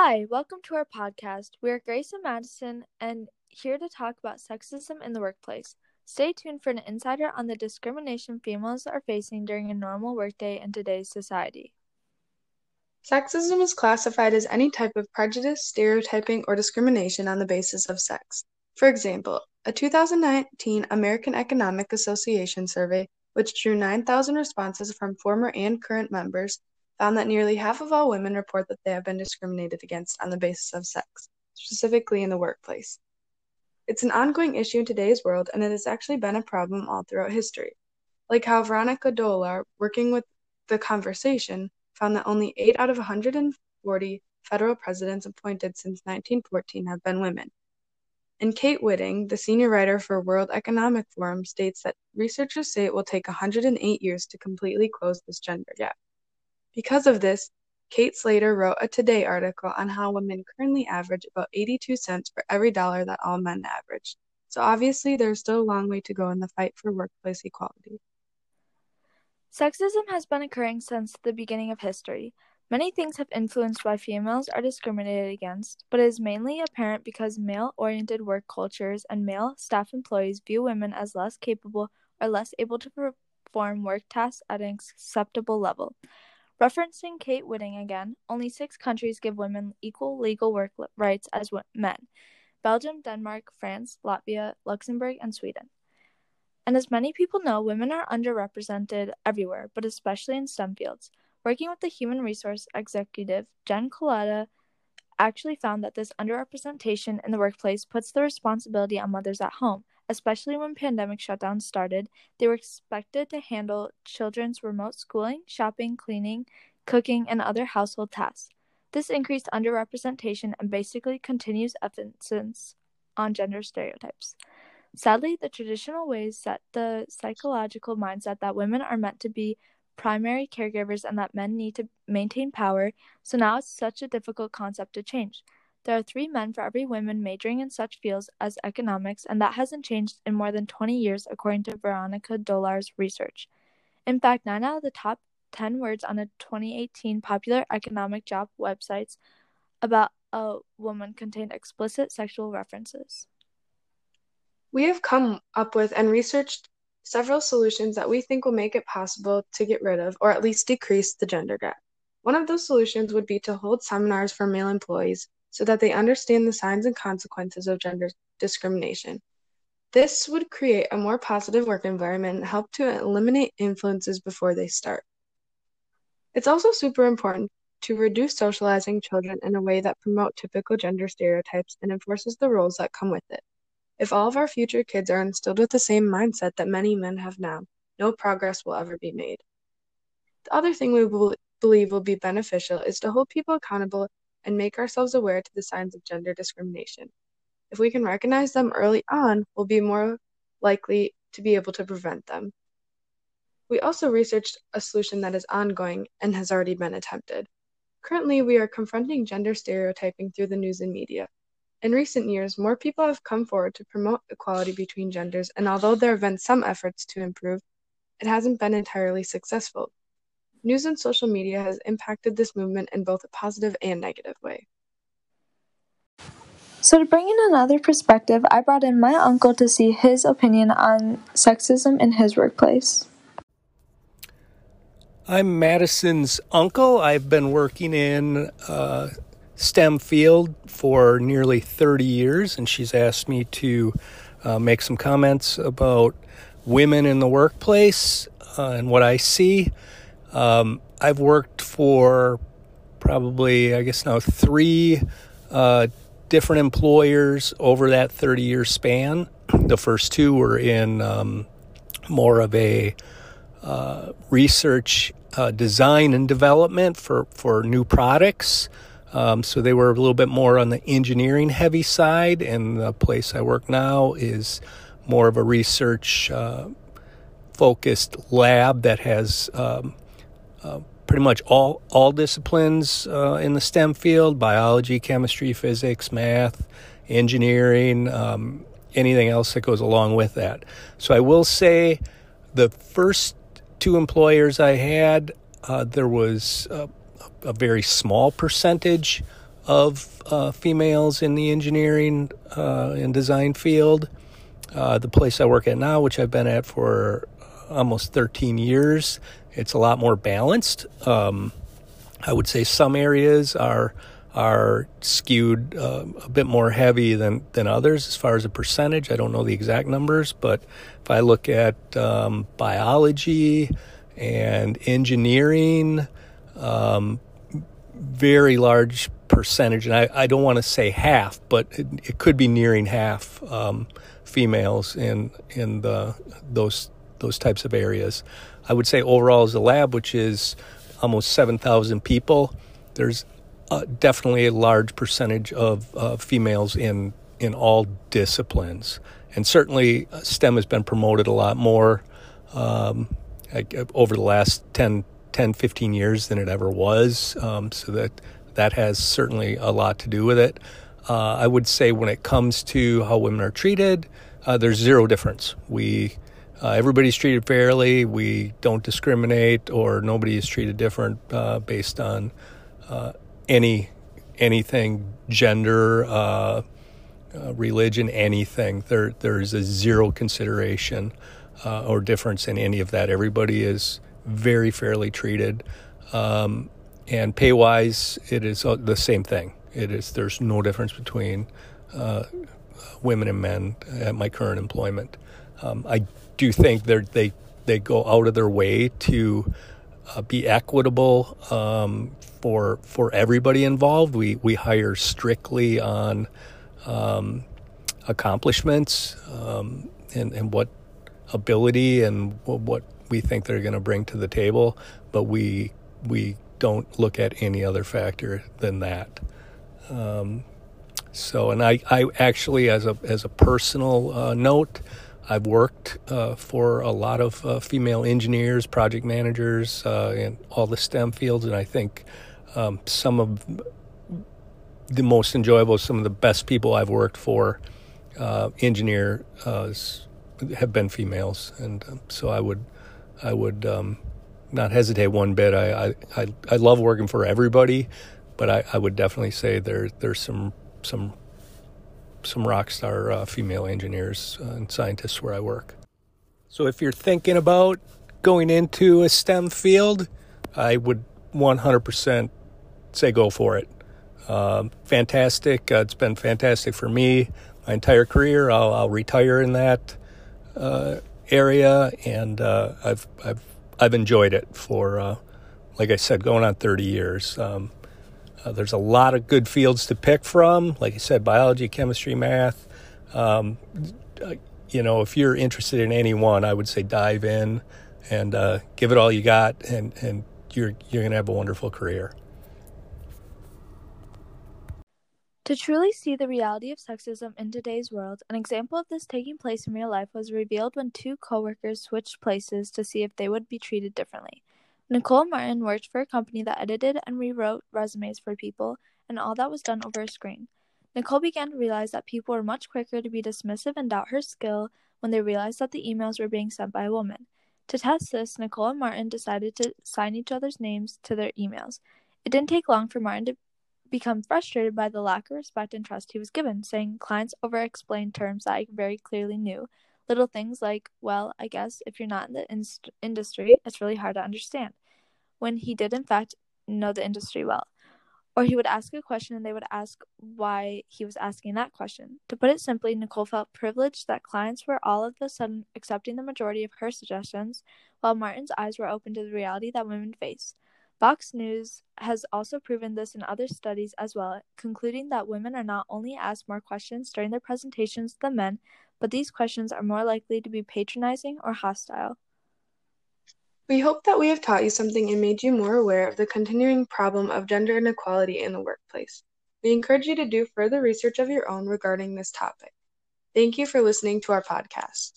Hi, welcome to our podcast. We are Grace and Madison and here to talk about sexism in the workplace. Stay tuned for an insider on the discrimination females are facing during a normal workday in today's society. Sexism is classified as any type of prejudice, stereotyping, or discrimination on the basis of sex. For example, a 2019 American Economic Association survey, which drew 9,000 responses from former and current members, found that nearly half of all women report that they have been discriminated against on the basis of sex, specifically in the workplace. It's an ongoing issue in today's world, and it has actually been a problem all throughout history. Like how Veronica Dolar, working with The Conversation, found that only 8 out of 140 federal presidents appointed since 1914 have been women. And Kate Whiting, the senior writer for World Economic Forum, states that researchers say it will take 108 years to completely close this gender gap. Because of this, Kate Slater wrote a Today article on how women currently average about 82 cents for every dollar that all men average. So obviously, there's still a long way to go in the fight for workplace equality. Sexism has been occurring since the beginning of history. Many things have influenced why females are discriminated against, but it is mainly apparent because male oriented work cultures and male staff employees view women as less capable or less able to perform work tasks at an acceptable level. Referencing Kate Whiting again, only six countries give women equal legal work rights as men Belgium, Denmark, France, Latvia, Luxembourg, and Sweden. And as many people know, women are underrepresented everywhere, but especially in STEM fields. Working with the human resource executive, Jen Colletta, actually found that this underrepresentation in the workplace puts the responsibility on mothers at home especially when pandemic shutdowns started, they were expected to handle children's remote schooling, shopping, cleaning, cooking, and other household tasks. This increased underrepresentation and basically continues emphasis on gender stereotypes. Sadly, the traditional ways set the psychological mindset that women are meant to be primary caregivers and that men need to maintain power, so now it's such a difficult concept to change. There are three men for every woman majoring in such fields as economics, and that hasn't changed in more than 20 years, according to Veronica Dolar's research. In fact, 9 out of the top 10 words on a 2018 popular economic job websites about a woman contained explicit sexual references. We have come up with and researched several solutions that we think will make it possible to get rid of, or at least decrease, the gender gap. One of those solutions would be to hold seminars for male employees so that they understand the signs and consequences of gender discrimination. This would create a more positive work environment and help to eliminate influences before they start. It's also super important to reduce socializing children in a way that promote typical gender stereotypes and enforces the roles that come with it. If all of our future kids are instilled with the same mindset that many men have now, no progress will ever be made. The other thing we believe will be beneficial is to hold people accountable and make ourselves aware to the signs of gender discrimination. If we can recognize them early on, we'll be more likely to be able to prevent them. We also researched a solution that is ongoing and has already been attempted. Currently, we are confronting gender stereotyping through the news and media. In recent years, more people have come forward to promote equality between genders, and although there have been some efforts to improve, it hasn't been entirely successful. News and social media has impacted this movement in both a positive and negative way. So, to bring in another perspective, I brought in my uncle to see his opinion on sexism in his workplace. I'm Madison's uncle. I've been working in uh, STEM field for nearly 30 years, and she's asked me to uh, make some comments about women in the workplace uh, and what I see. Um, I've worked for probably, I guess now, three uh, different employers over that 30 year span. The first two were in um, more of a uh, research, uh, design, and development for, for new products. Um, so they were a little bit more on the engineering heavy side, and the place I work now is more of a research uh, focused lab that has um, pretty much all all disciplines uh, in the STEM field: biology, chemistry, physics, math, engineering, um, anything else that goes along with that. So I will say, the first two employers I had, uh, there was a, a, very small percentage of uh, females in the engineering uh, and design field. Uh, the place I work at now, which I've been at for almost 13 years, it's a lot more balanced. Um, I would say some areas are are skewed uh, a bit more heavy than, than others as far as a percentage. I don't know the exact numbers, but if I look at um, biology and engineering, um, very large percentage, and I, I don't want to say half, but it, it could be nearing half um, females in in the those those types of areas. I would say overall as a lab, which is almost seven thousand people, there's uh, definitely a large percentage of uh, females in in all disciplines, and certainly uh, STEM has been promoted a lot more um, over the last 10, 10, 15 years than it ever was. Um, so that that has certainly a lot to do with it. Uh, I would say when it comes to how women are treated, uh, there's zero difference. We uh, everybody's treated fairly. We don't discriminate, or nobody is treated different based on any anything gender uh, uh, religion anything. There there's a zero consideration uh, or difference in any of that. Everybody is very fairly treated. Um, and pay wise it is uh, the same thing. It is there's no difference between uh, women and men at my current employment um, I do think they they they go out of their way to uh, be equitable um, for for everybody involved. We we hire strictly on um, accomplishments um, and and what ability and what, what we think they're going to bring to the table, but we we don't look at any other factor than that. Um, so, and I, I actually, as a as a personal uh, note, I've worked uh, for a lot of uh, female engineers, project managers uh, in all the STEM fields, and I think um, some of the most enjoyable, some of the best people I've worked for, uh, engineer uh, have been females, and um, so I would, I would um, not hesitate one bit. I, I, I, love working for everybody, but I, I would definitely say there there's some some some rock star uh, female engineers uh, and scientists where I work. So if you're thinking about going into a STEM field, I would 100% say go for it. Uh, fantastic. Uh, it's been fantastic for me my entire career. I'll, I'll retire in that uh, area, and uh, I've I've I've enjoyed it for, like I said, going on 30 years. Um, uh, there's a lot of good fields to pick from, like I said, biology, chemistry, math. Um, uh, you know, if you're interested in any one, I would say dive in and uh, give it all you got, and, and you're you're gonna have a wonderful career. To truly see the reality of sexism in today's world, an example of this taking place in real life was revealed when two coworkers switched places to see if they would be treated differently. Nicole Martin worked for a company that edited and rewrote resumes for people, and all that was done over a screen. Nicole began to realize that people were much quicker to be dismissive and doubt her skill when they realized that the emails were being sent by a woman. To test this, Nicole and Martin decided to sign each other's names to their emails. It didn't take long for Martin to become frustrated by the lack of respect and trust he was given, saying clients over explained terms that I very clearly knew, Little things like, well, I guess if you're not in the in- industry, it's really hard to understand. When he did, in fact, know the industry well. Or he would ask a question and they would ask why he was asking that question. To put it simply, Nicole felt privileged that clients were all of a sudden accepting the majority of her suggestions, while Martin's eyes were open to the reality that women face. Fox News has also proven this in other studies as well, concluding that women are not only asked more questions during their presentations than men, but these questions are more likely to be patronizing or hostile. We hope that we have taught you something and made you more aware of the continuing problem of gender inequality in the workplace. We encourage you to do further research of your own regarding this topic. Thank you for listening to our podcast.